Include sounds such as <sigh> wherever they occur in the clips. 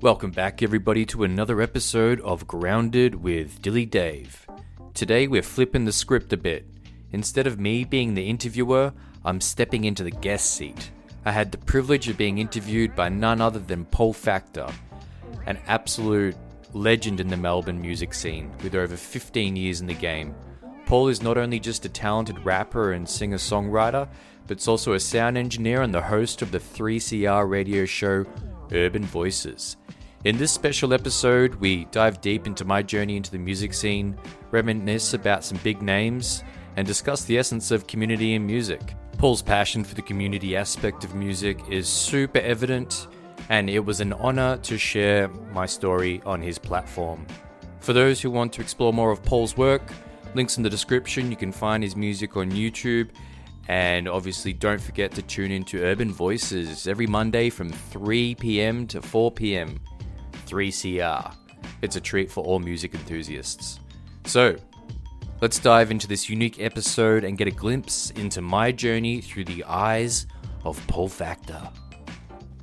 Welcome back, everybody, to another episode of Grounded with Dilly Dave. Today we're flipping the script a bit. Instead of me being the interviewer, I'm stepping into the guest seat. I had the privilege of being interviewed by none other than Paul Factor, an absolute legend in the Melbourne music scene with over 15 years in the game. Paul is not only just a talented rapper and singer songwriter, but is also a sound engineer and the host of the 3CR radio show Urban Voices. In this special episode, we dive deep into my journey into the music scene, reminisce about some big names, and discuss the essence of community in music. Paul's passion for the community aspect of music is super evident, and it was an honor to share my story on his platform. For those who want to explore more of Paul's work, links in the description. You can find his music on YouTube. And obviously, don't forget to tune into Urban Voices every Monday from 3 p.m. to 4 p.m. 3CR. It's a treat for all music enthusiasts. So, Let's dive into this unique episode and get a glimpse into my journey through the eyes of Paul Factor.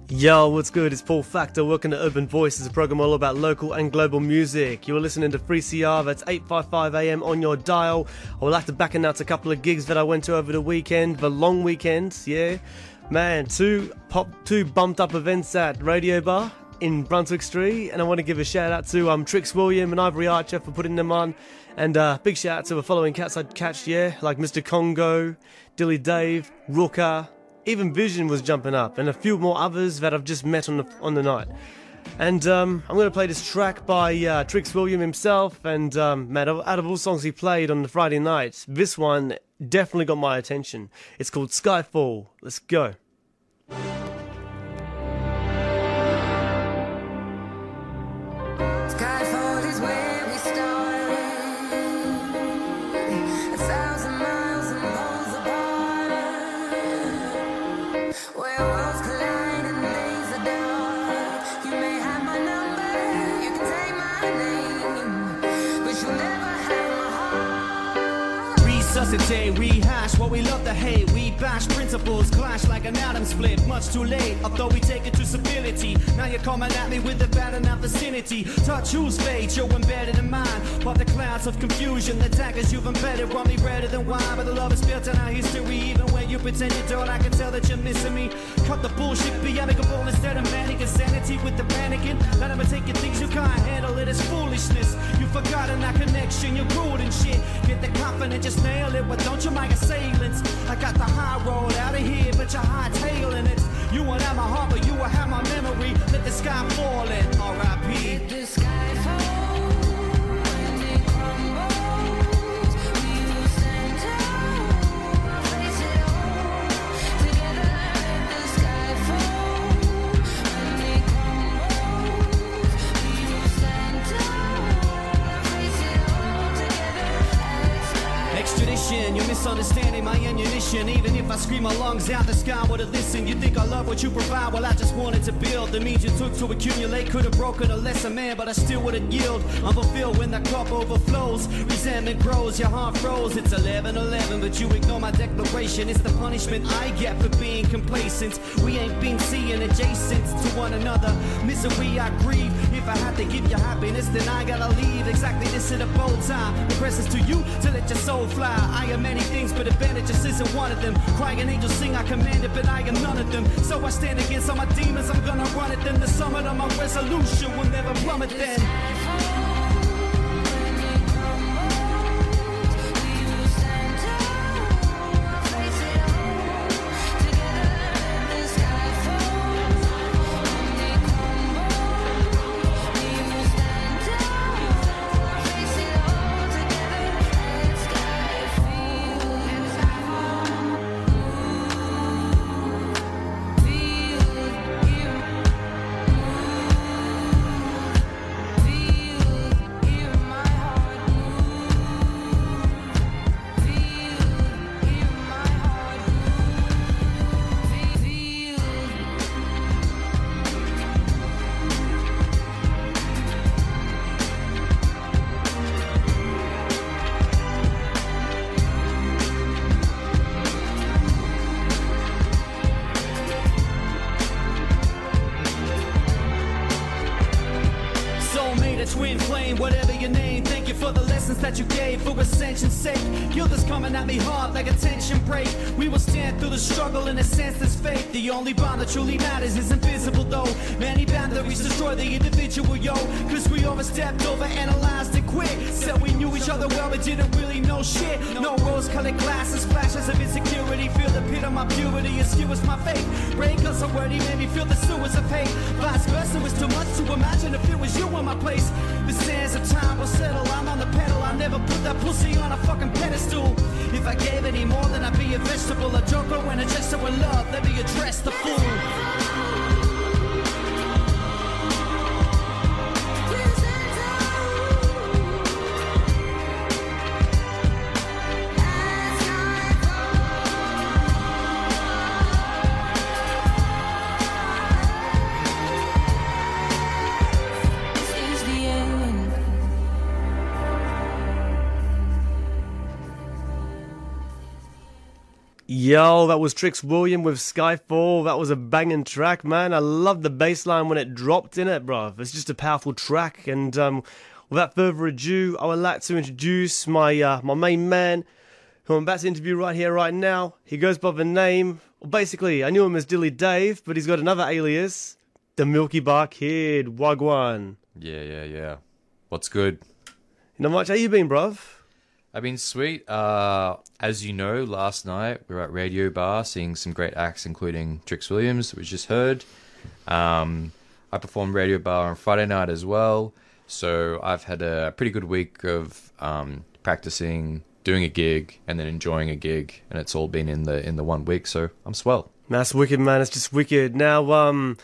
Yo, what's good? It's Paul Factor. Welcome to Urban Voices, a program all about local and global music. You're listening to 3CR, that's 855 AM on your dial. I will have to back announce a couple of gigs that I went to over the weekend, the long weekends, yeah. Man, two pop, two bumped up events at Radio Bar in Brunswick Street, and I want to give a shout out to um, Trix William and Ivory Archer for putting them on. And uh, big shout out to the following cats I'd catch, yeah, like Mr. Congo, Dilly Dave, Rooker, even Vision was jumping up, and a few more others that I've just met on the on the night. And um, I'm going to play this track by uh, Trix William himself. And um, out of all songs he played on the Friday night, this one definitely got my attention. It's called Skyfall. Let's go. Clash like an atom split. Much too late, although we take it to civility. Now you're coming at me with a bad in our vicinity. Touch whose fate you're embedded in mine. But the clouds of confusion, the daggers you've embedded, want me redder than wine. But the love is built in our history, even when you pretend you don't. I can tell that you're missing me. Cut the bullshit, be amicable instead of manic insanity with the panicking. Let them take your things you can't handle. It's foolishness. You've forgotten our connection, you're rude and shit. Get the confidence, just nail it, but don't you mind assailants? I got the high road out but you're hightailing it. You won't have my heart, but you will have my memory. Let the sky fall in, R.I.P. You're misunderstanding my ammunition. Even if I scream my lungs out, the sky would have listened. You think I love what you provide? Well, I just wanted to build. The means you took to accumulate could have broken a lesser man, but I still wouldn't yield. I'm fulfilled when the cup overflows. Resentment grows, your heart froze. It's 11 11, but you ignore my declaration. It's the punishment I get for being complacent. We ain't been seeing adjacent to one another. Misery I grieve. If I had to give you happiness, then I gotta leave. Exactly this in a tie. The presence to you to let your soul fly. I am many things, but advantage just isn't one of them. Crying angels sing, I command it, but I am none of them. So I stand against all my demons, I'm gonna run at them. The summit of my resolution will never plummet then. That truly matters is invisible though. Many boundaries destroy the individual, yo. Cause we overstepped, over analyzed it quick. Said we knew each other well, but didn't really know shit. No rose colored glasses, my purity, and skew my faith. Rain cause so wordy made me feel the sewers of hate. Vice versa was too much to imagine if it was you in my place. The sands of time will settle, I'm on the pedal. I never put that pussy on a fucking pedestal. If I gave any more, then I'd be a vegetable. A joker when a gesture with love, let me address the fool. Yo, that was Trix William with Skyfall. That was a banging track, man. I love the bass line when it dropped in it, bruv. It's just a powerful track. And um, without further ado, I would like to introduce my uh, my main man, who I'm about to interview right here, right now. He goes by the name, well, basically, I knew him as Dilly Dave, but he's got another alias, the Milky Bar Kid, Wagwan. Yeah, yeah, yeah. What's good? Not much. How you been, bruv? I've been sweet. Uh, as you know, last night we were at Radio Bar seeing some great acts, including Trix Williams, which just heard. Um, I performed Radio Bar on Friday night as well. So I've had a pretty good week of um, practicing, doing a gig, and then enjoying a gig, and it's all been in the in the one week. So I'm swell. That's wicked, man. It's just wicked. Now, um,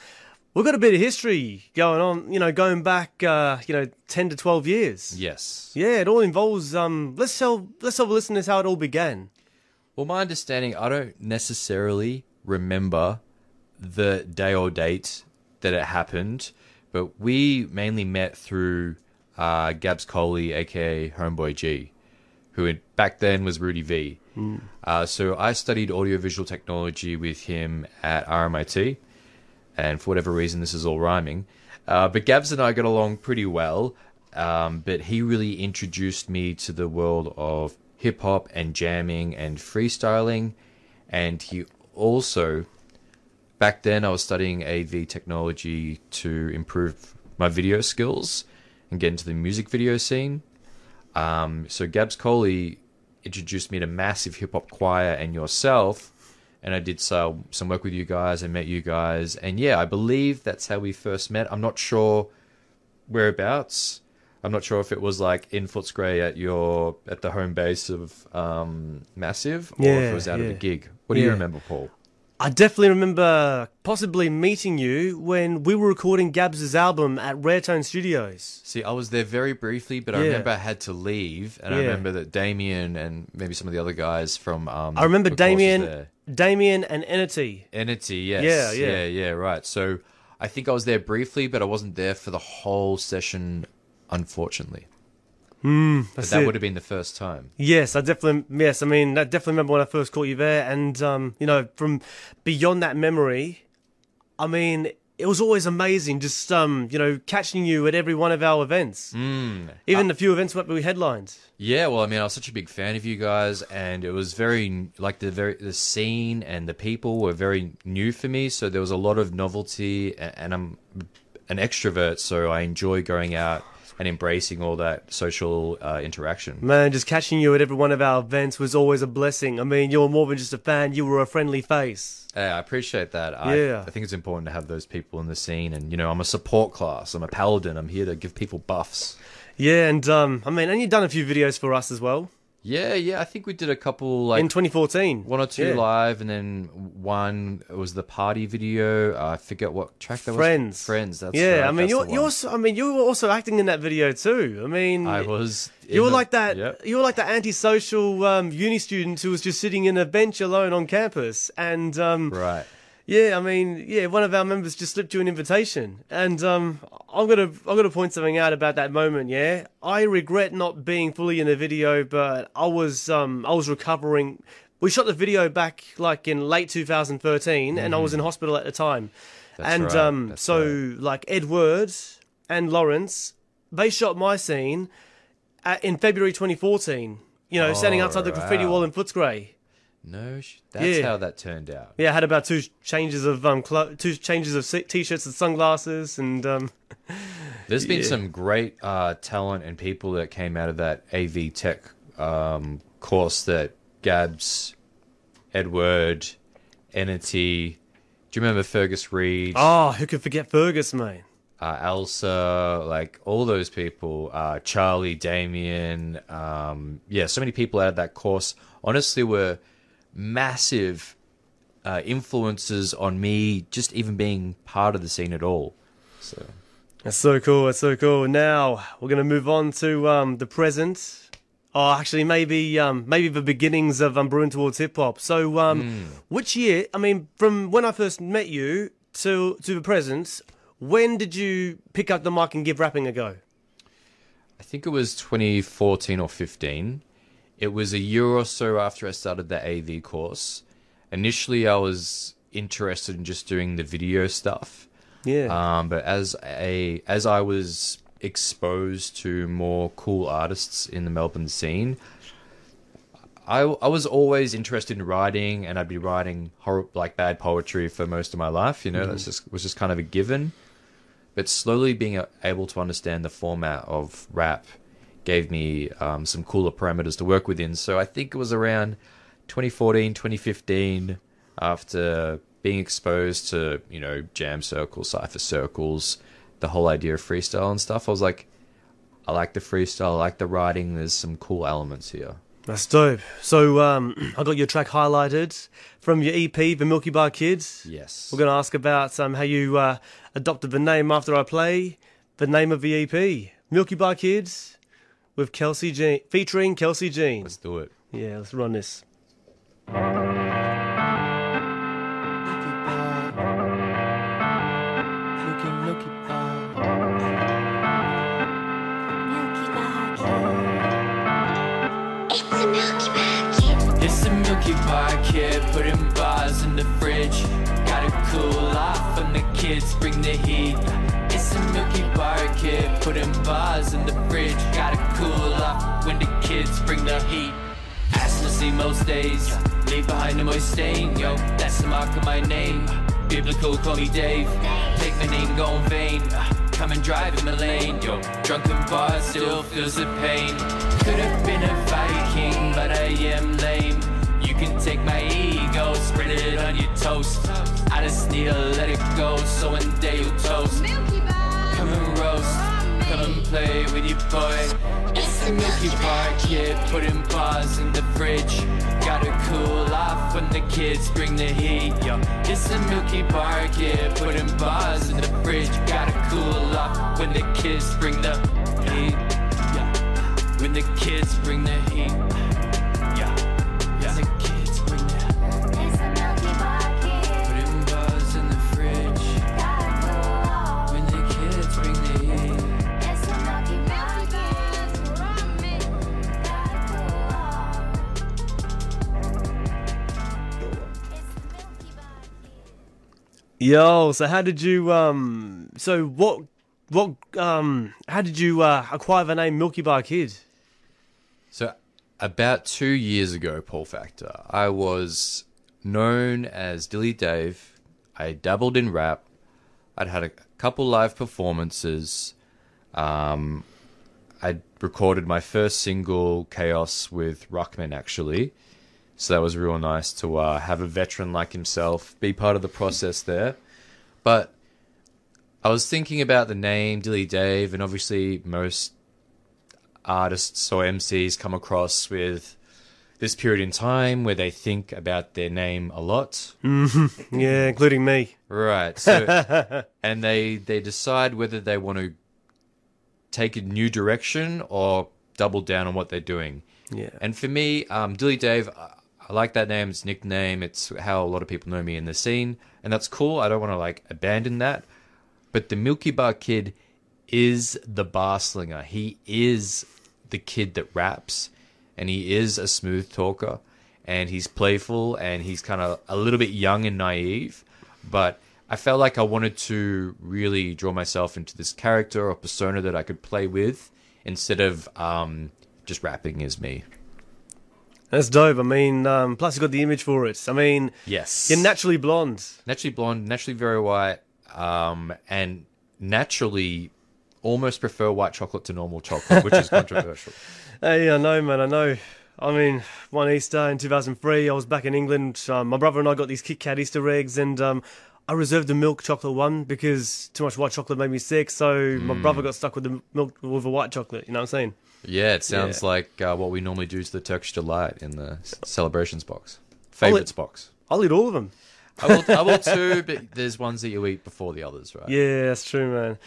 we've got a bit of history going on. You know, going back, uh, you know, ten to twelve years. Yes. Yeah, it all involves. Um, let's tell let's tell the listeners how it all began. Well, my understanding, I don't necessarily remember the day or date that it happened, but we mainly met through uh, Gabs Coley, aka Homeboy G, who back then was Rudy V. Uh, so I studied audiovisual technology with him at RMIT, and for whatever reason, this is all rhyming. Uh, but Gabs and I got along pretty well, um, but he really introduced me to the world of hip hop and jamming and freestyling, and he also back then I was studying AV technology to improve my video skills and get into the music video scene. Um, so Gabs Coley introduced me to Massive Hip Hop Choir and yourself, and I did so, some work with you guys. I met you guys, and yeah, I believe that's how we first met. I'm not sure whereabouts. I'm not sure if it was like in Footscray at your at the home base of um, Massive, or if it was out of a gig. What do you remember, Paul? I definitely remember possibly meeting you when we were recording Gabs' album at Rare Tone Studios. See, I was there very briefly, but I Yeah. remember I had to leave, and I Yeah. remember that Damien and maybe some of the other guys from um, I remember the course was Damien, there. Damien and Entity. Entity, yes, Yeah, yeah. yeah, yeah, right. So I think I was there briefly, but I wasn't there for the whole session, unfortunately. But That's that it. would have been the first time. Yes, I definitely yes. I mean, I definitely remember when I first caught you there, and um, you know, from beyond that memory, I mean, it was always amazing just um, you know, catching you at every one of our events, mm. even the few events that we headlined. Yeah, well, I mean, I was such a big fan of you guys, and it was very like the very the scene and the people were very new for me. So there was a lot of novelty, a- and I'm an extrovert, so I enjoy going out and embracing all that social uh, interaction. Man, just catching you at every one of our events was always a blessing. I mean, you were more than just a fan; you were a friendly face. Yeah, I appreciate that. I, Yeah. I think it's important to have those people in the scene, and you know, I'm a support class. I'm a paladin. I'm here to give people buffs. Yeah, and um, I mean, and you've done a few videos for us as well Yeah, yeah. I think we did a couple like in 2014. one or two Yeah. live, and then one was the party video. Uh, I forget what track that Friends. was. Friends. Friends. That's yeah, right, I mean, you're you're I mean, you were also acting in that video too. I mean, I was. You were the- like that. Yep. You were like that antisocial um, uni student who was just sitting in a bench alone on campus. And um, Right. Yeah, I mean, yeah, one of our members just slipped you an invitation, and um, I'm gonna I'm gonna point something out about that moment. Yeah, I regret not being fully in the video, but I was um, I was recovering. We shot the video back like in late 2013, and I was in hospital at the time. Mm-hmm. That's and right, um, that's so right. like Edward and Lawrence they shot my scene at, in February 2014. You know, standing Oh, outside the graffiti wow. wall in Footscray. No, sh- that's Yeah. how that turned out. Yeah, I had about two changes of um, clo- two changes of t-shirts and sunglasses, and um, <laughs> There's been some great uh, talent and people that came out of that AV Tech um, course that Gabs, Edward, Entity. Do you remember Fergus Reed, oh, who could forget Fergus, mate? uh, Elsa, like all those people, uh, Charlie, Damien, um, yeah, so many people out of that course. Honestly, were massive uh, influences on me, just even being part of the scene at all. So. That's so cool. That's so cool. Now we're gonna move on to um, the present. Oh, actually, maybe um, maybe the beginnings of um, brewing towards hip hop. So, um, which year? I mean, from when I first met you to to the present, when did you pick up the mic and give rapping a go? I think it was 2014 or 15. It was a year or so after I started the AV course. Initially, I was interested in just doing the video stuff. Yeah. Um, but as a as I was exposed to more cool artists in the Melbourne scene, I I was always interested in writing, and I'd be writing horror, like bad poetry for most of my life. You know, that's just was just kind of a given. But slowly being able to understand the format of rap gave me um, some cooler parameters to work within. So I think it was around 2014, 2015, after being exposed to, you know, jam circles, cipher circles, the whole idea of freestyle and stuff, I was like, I like the freestyle, I like the writing, there's some cool elements here. That's dope. So, um, <clears throat> I got your track highlighted from your EP, The Milky Bar Kids. Yes. We're going to ask about um, how you uh, adopted the name after I play. The name of the EP, Milky Bar Kids, with Kelsey Jean, featuring Kelsey Jean. Let's do it. Yeah, let's run this. It's a Milky Bar kid, putting bars in the fridge. Gotta cool off when the kids bring the heat. A Milky Bar kid, putting bars in the fridge. Gotta cool off when the kids bring the heat. To see most days, leave behind a moist stain, yo. That's the mark of my name. Biblical, call me Dave. Take my name, go in vain. Come and drive in the lane, yo. Drunken bar still feels the pain. Could have been a Viking, but I am lame. You can take my ego, spread it on your toast. I just need to let it go, so one day you'll toast. Come and roast, come and play with your boy. It's the Milky Bar kid, putting bars in the fridge. Gotta cool off when the kids bring the heat, yo. It's the Milky Bar kid, putting bars in the fridge. Gotta cool off when the kids bring the heat, yeah. When the kids bring the heat, Yo, so how did you um so what what um how did you uh, acquire the name Milky Bar Kid? So, about two years ago, Paul Factor, I was known as Dilly Dave. I dabbled in rap. I'd had a couple live performances. Um, I'd recorded my first single, Chaos, with Ruckman, actually. So that was real nice to uh, have a veteran like himself be part of the process there. But I was thinking about the name Dilly Dave, and obviously most artists or MCs come across with this period in time where they think about their name a lot. Yeah, including me. Right. So <laughs> and they they decide whether they want to take a new direction or double down on what they're doing. Yeah. And for me, um, Dilly Dave, I, like that name. It's nickname. It's how a lot of people know me in the scene, and that's cool. I don't want to like abandon that. But the Milky Bar Kid is the bar slinger. He is the kid that raps, and he is a smooth talker, and he's playful, and he's kind of a little bit young and naive. But I felt like I wanted to really draw myself into this character or persona that I could play with instead of um, just rapping as me. That's dope. I mean, um, plus you got the image for it. I mean, Yes. you're naturally blonde. naturally blonde, naturally very white, um, and naturally almost prefer white chocolate to normal chocolate, which is <laughs> controversial. Hey, I know, man. I know. I mean, one Easter in 2003, I was back in England. Um, my brother and I got these Kit Kat Easter eggs, and um, I reserved the milk chocolate one because too much white chocolate made me sick. So my brother got stuck with the milk with the white chocolate. You know what I'm saying? Yeah, it sounds Yeah. like uh, what we normally do to the Turkish delight in the celebrations box, I'll favorites box. I'll eat all of them. I will, I will <laughs> too, but there's ones that you eat before the others, right? Yeah, that's true, man.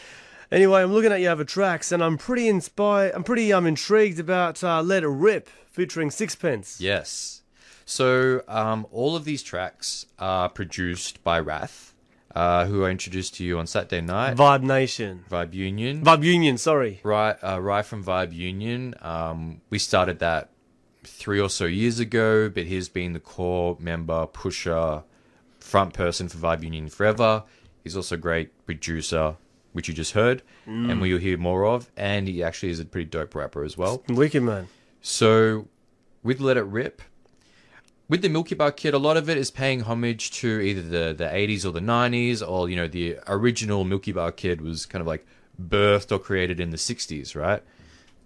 Anyway, I'm looking at your other tracks, and I'm pretty inspired. I'm pretty um intrigued about uh, "Let It Rip" featuring Sixpence. Yes. So um, all of these tracks are produced by Wrath, uh, who I introduced to you on Saturday night. Vibe Nation, Vibe Union. Vibe Union. Sorry. Right, uh, right from Vibe Union. Um, we started that three or so years ago, but he's been the core member, pusher, front person for Vibe Union forever. He's also a great producer, which you just heard, and we will hear more of. And he actually is a pretty dope rapper as well. Wicked man. So, with Let It Rip, with the Milky Bar Kid, a lot of it is paying homage to either the, the 80s or the 90s, or, you know, the original Milky Bar Kid was kind of like birthed or created in the 60s, right?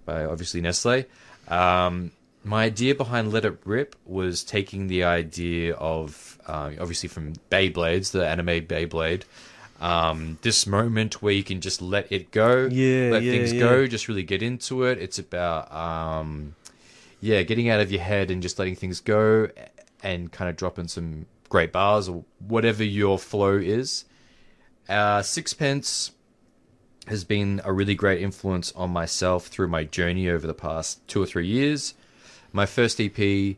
By obviously Nestle. Um, my idea behind Let It Rip was taking the idea of, uh, obviously from Beyblades, the anime Beyblade, um, this moment where you can just let it go, Yeah, let yeah, things yeah. go, just really get into it. It's about, um, yeah, getting out of your head and just letting things go and kind of dropping some great bars or whatever your flow is. Uh, Sixpence has been a really great influence on myself through my journey over the past two or three years. My first EP,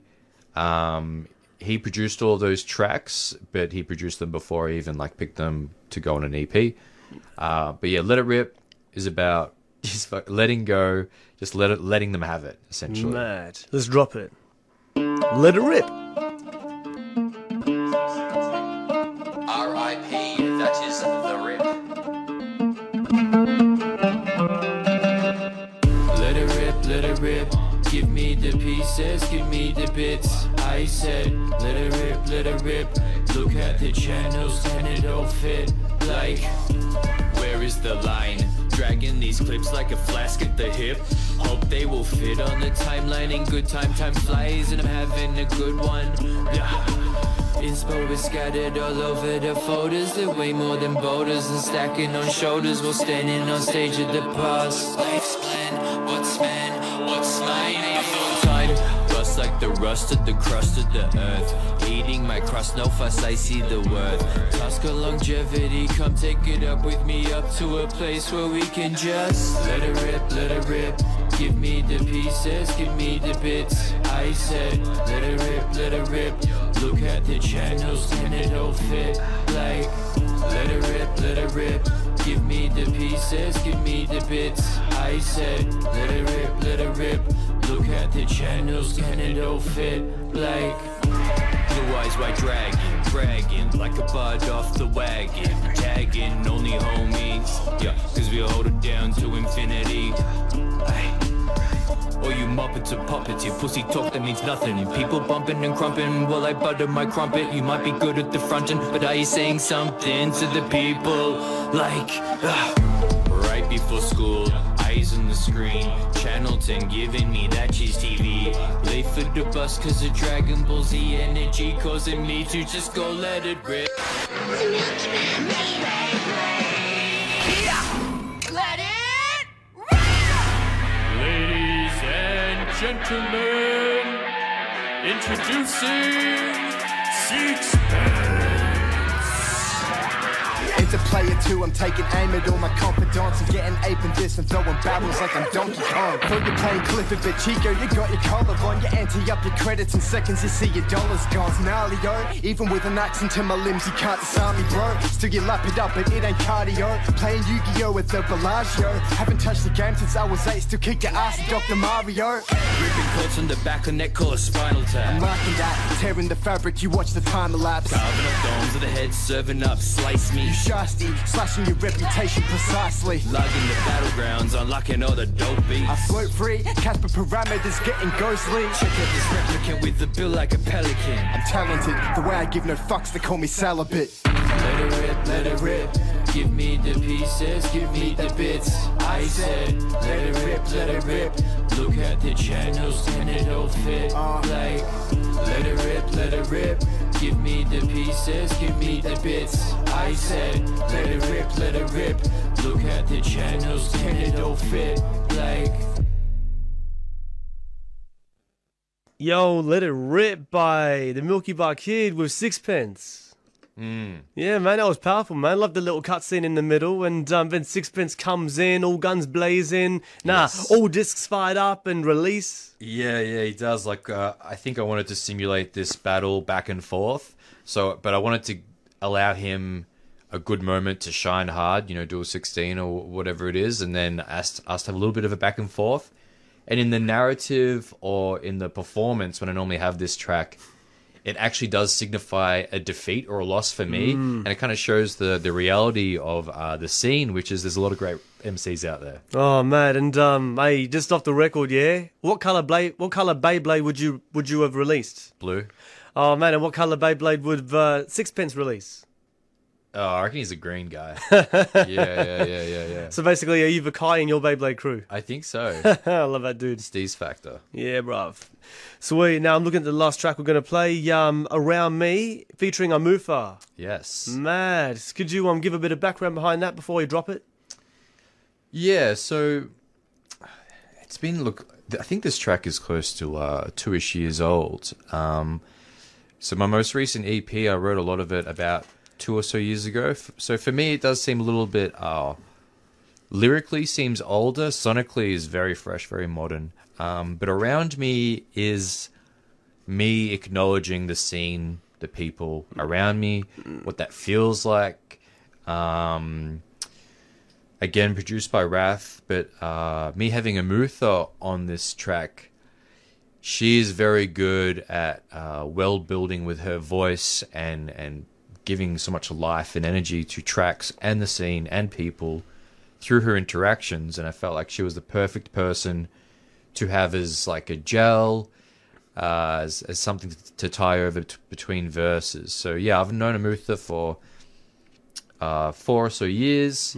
um, he produced all those tracks, but he produced them before I even like picked them to go on an EP. Uh, but yeah, Let It Rip is about just letting go, just let it, letting them have it, essentially. Mad. Let's drop it. Let it rip. R.I.P. That is the rip. Let it rip, let it rip. Give me the pieces, give me the bits. I said, let it rip, let it rip. Look at the channels and it all fit. Like, where is the line? Dragging these clips like a flask at the hip. Hope they will fit on the timeline. In good time, time flies, and I'm having a good one. Yeah. Inspo is scattered all over the photos. They're way more than boulders and stacking on shoulders while standing on stage at the past. Life's plan, what's man, what's mine? I'm time. Rust like the rust of the crust of the earth. Eating my crust, no fuss, I see the worth. Task of longevity, come take it up with me up to a place where we can just let it rip, let it rip. Give me the pieces, give me the bits. I said, let it rip, let it rip. Look at the channels and it all fit. Like, let it rip, let it rip. Give me the pieces, give me the bits. I said, let it rip, let it rip. Look at the channels and it all fit. Like, Blue eyes, white dragon, bragging like a bud off the wagon. Tagging only homies, yeah, cause we hold it down to infinity. Ay. Or you muppets or puppets, your pussy talk that means nothing. People bumping and crumping while I butter my crumpet. You might be good at the frontin', but are you saying something to the people? Like, ah. right before school, eyes on the screen. Channel 10 giving me that cheese TV. Late for the bus cause of Dragon Ball Z energy causing me to just go let it rip. Let it rip! Ladies and gentlemen, introducing Sixpence. It's a player too, I'm taking aim at all my confidants. I'm getting ape in this and throwing barrels like I'm Donkey Kong. Thought you're playing Clifford, but Chico, you got your collar on. You ante up your credits in seconds, you see your dollars gone. Gnarly, yo. Even with an axe into my limbs, you can't disarm me, bro. Still you lap it up, but it ain't cardio. Playing Yu-Gi-Oh! with the Bellagio. Haven't touched the game since I was eight, still kick your ass, Dr. Mario. Ripping cuts on the back of neck, call a spinal tap. I'm liking that, tearing the fabric, you watch the time elapse. Carving up domes of the head, serving up, slice me. You slashing your reputation precisely. Logging the battlegrounds, unlocking all the dope beats. I float free, Casper parameters getting ghostly. Check out this replicant with the bill like a pelican. I'm talented, the way I give no fucks, they call me celibate. Let it rip, let it rip. Give me the pieces, give me the bits. I said, let it rip, let it rip. Look at the channels and it all fit. Uh. Like, let it rip, let it rip. Give me the pieces, give me the bits. I said, let it rip, let it rip. Look at the channels and it all fit. Like, Yo, let it rip by the Milky Bar Kid with Sixpence. Yeah, man, that was powerful, man. Love the little cutscene in the middle, and um, then Sixpence comes in, all guns blazing. Nah, Yes. all discs fired up and release. Yeah, yeah, he does. Like, uh, I think I wanted to simulate this battle back and forth. So, but I wanted to allow him a good moment to shine hard. You know, do a sixteen or whatever it is, and then us us to have a little bit of a back and forth. And in the narrative or in the performance, when I normally have this track, it actually does signify a defeat or a loss for me, and it kind of shows the the reality of uh, the scene, which is there's a lot of great MCs out there. Oh man, and um, hey, just off the record, yeah. What color blade? What color Beyblade would you would you have released? Blue. Oh man, and what color Beyblade would uh, Sixpence release? Oh, I reckon he's a green guy. <laughs> yeah, yeah, yeah, yeah, yeah. So basically, are you the Kai in your Beyblade crew? I think so. <laughs> I love that dude. Steve's factor. Yeah, bruv. Sweet. Now I'm looking at the last track we're gonna play. Um, around me, featuring Amufa. Yes. Mad. Could you um give a bit of background behind that before you drop it? Yeah, so it's been look I think this track is close to uh two-ish years old. Um so my most recent EP I wrote a lot of it about two or so years ago. So for me it does seem a little bit uh lyrically seems older, sonically is very fresh, very modern. Um but around me is me acknowledging the scene, the people around me, what that feels like. Um again produced by Wrath, but uh, me having a Amutha on this track, she is very good at uh, world building with her voice and and giving so much life and energy to tracks and the scene and people through her interactions. And I felt like she was the perfect person to have as like a gel. Uh, as, as something to tie over t- between verses. So yeah, I've known Amutha for uh, four or so years,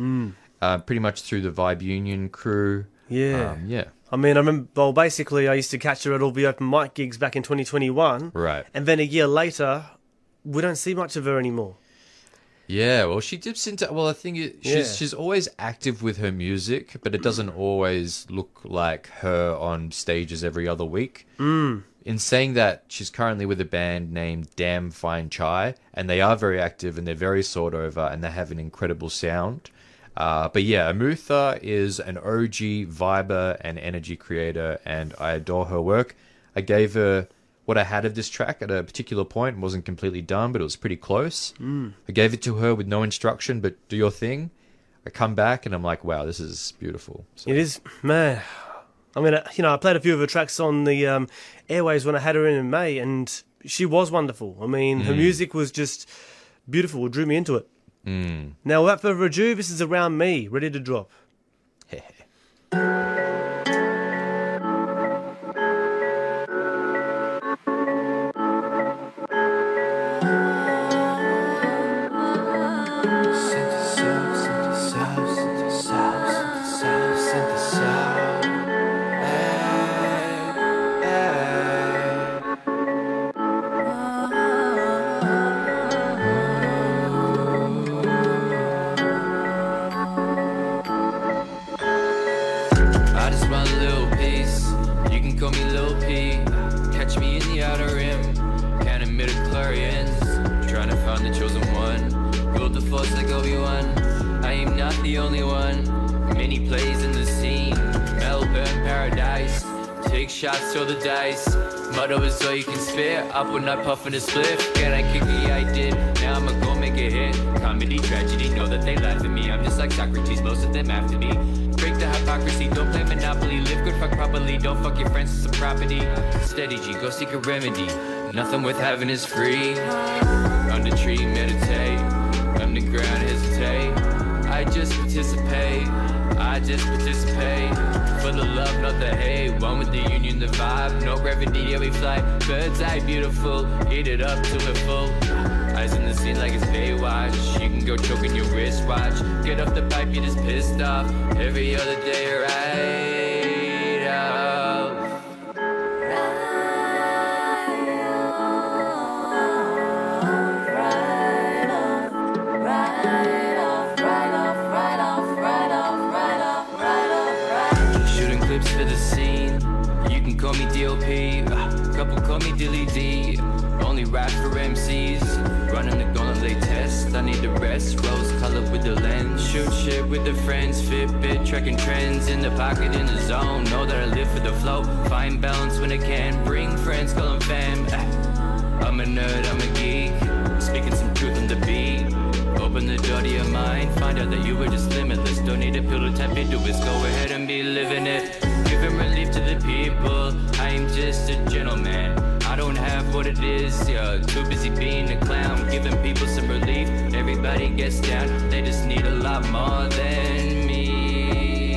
uh, pretty much through the Vibe Union crew. Yeah. Um, yeah, I mean, I remember. Well, basically, I used to catch her at all the open mic gigs back in 2021. right. And then a year later, we don't see much of her anymore. Yeah, well, she dips into. Well, I think it, she's Yeah. she's always active with her music, but it doesn't always look like her on stages every other week. Mm. In saying that, she's currently with a band named Damn Fine Chai, and they are very active and they're very sought over, and they have an incredible sound. Uh, but yeah, Amutha is an OG viber and energy creator, and I adore her work. I gave her what I had of this track at a particular point. It wasn't completely done, but it was pretty close. Mm. I gave it to her with no instruction, but do your thing. I come back and I'm like, wow, this is beautiful. So, It is, man. I mean, uh, you know, I played a few of her tracks on the um, airways when I had her in in May, and she was wonderful. I mean, her music was just beautiful. It drew me into it. Mm. Now, without further ado, this is around me, ready to drop. <laughs> call me Lil P. Catch me in the outer rim. Counting midichlorians. Trying to find the chosen one. Ruled the force like Obi-Wan. I am not the only one. Many plays in the scene. Melbourne paradise. Take shots, throw the dice. Motto is all you can spare. Up when I puffin' a spliff. Can I kick? Yeah, I did. Now I'ma go make a hit. Comedy, tragedy, know that they laugh at me. I'm just like Socrates, most of them after me. Break the hypocrisy, don't play Monopoly. Live good, fuck properly. Don't fuck your friends with some property. Steady G, go seek a remedy. Nothing worth having is free. Under tree, meditate. Underground, hesitate. I just participate. I just participate. For the love, not the hate. One with the union, the vibe. No gravity, yeah, we fly. Bird's eye, beautiful. Heat it up till we're full. Eyes in the scene like it's Baywatch. You can go choking your wristwatch. Get off the pipe, you're just pissed off. Every other day, right I need the rest. Rose color with the lens. Shoot shit with the friends. Fitbit tracking trends. In the pocket, in the zone. Know that I live for the flow. Find balance when I can. Bring friends, call them fam. Ah, I'm a nerd, I'm a geek. Speaking some truth on the beat. Open the door to your mind, find out that you were just limitless. Don't need a pill to tap into it. Go ahead and be living it. Giving relief to the people. I am just a gentleman. What it is. Yeah, too busy being a clown, giving people some relief. Everybody gets down. They just need a lot more than me.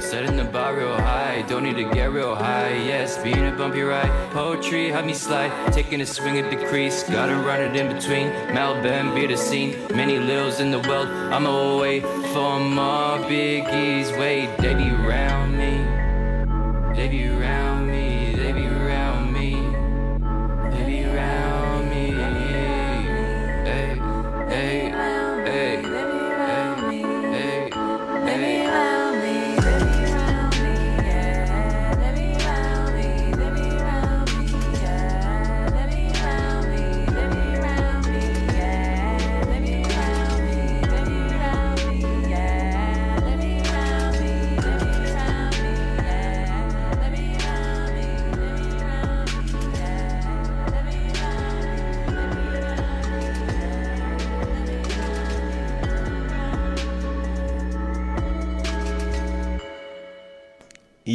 Setting the bar real high, don't need to get real high. Yes, being a bumpy ride. Poetry had me slide, taking a swing at the crease. Gotta run it in between. Melbourne be the scene. Many lils in the world. I'm away for more biggies. Wait, they be round me. They be round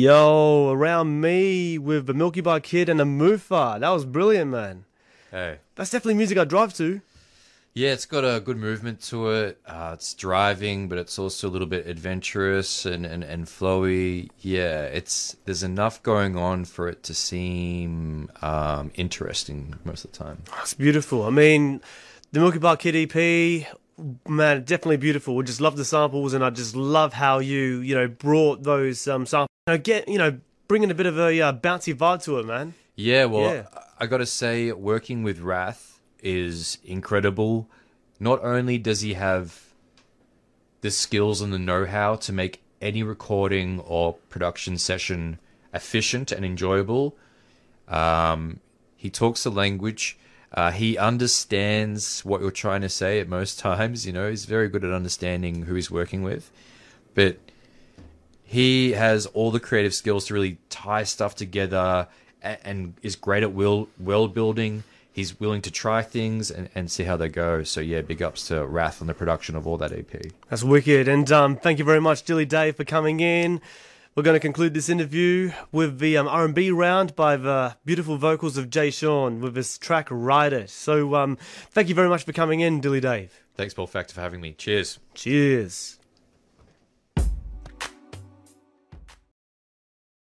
Yo, around me with the Milky Bar Kid and the Mufa. That was brilliant, man. Hey. That's definitely music I drive to. Yeah, it's got a good movement to it. Uh, it's driving, but it's also a little bit adventurous and, and, and flowy. Yeah, it's there's enough going on for it to seem um, interesting most of the time. It's beautiful. I mean, the Milky Bar Kid EP, man, definitely beautiful. We just love the samples, and I just love how you, you know, brought those um, samples. Know, get, you know, bringing a bit of a uh, bouncy vibe to it, man. Yeah, well, Yeah. I got to say, working with Wrath is incredible. Not only does he have the skills and the know-how to make any recording or production session efficient and enjoyable, um, he talks the language. Uh, he understands what you're trying to say at most <laughs> times. You know, he's very good at understanding who he's working with. But he has all the creative skills to really tie stuff together and, and is great at will, world building. He's willing to try things and, and see how they go. So yeah, big ups to Wrath on the production of all that EP. That's wicked. And um, thank you very much, Dilly Dave, for coming in. We're going to conclude this interview with the um, R&B round by the beautiful vocals of Jay Sean with his track "Ride It." So, um, thank you very much for coming in, Dilly Dave. Thanks, Paul Factor, for having me. Cheers. Cheers.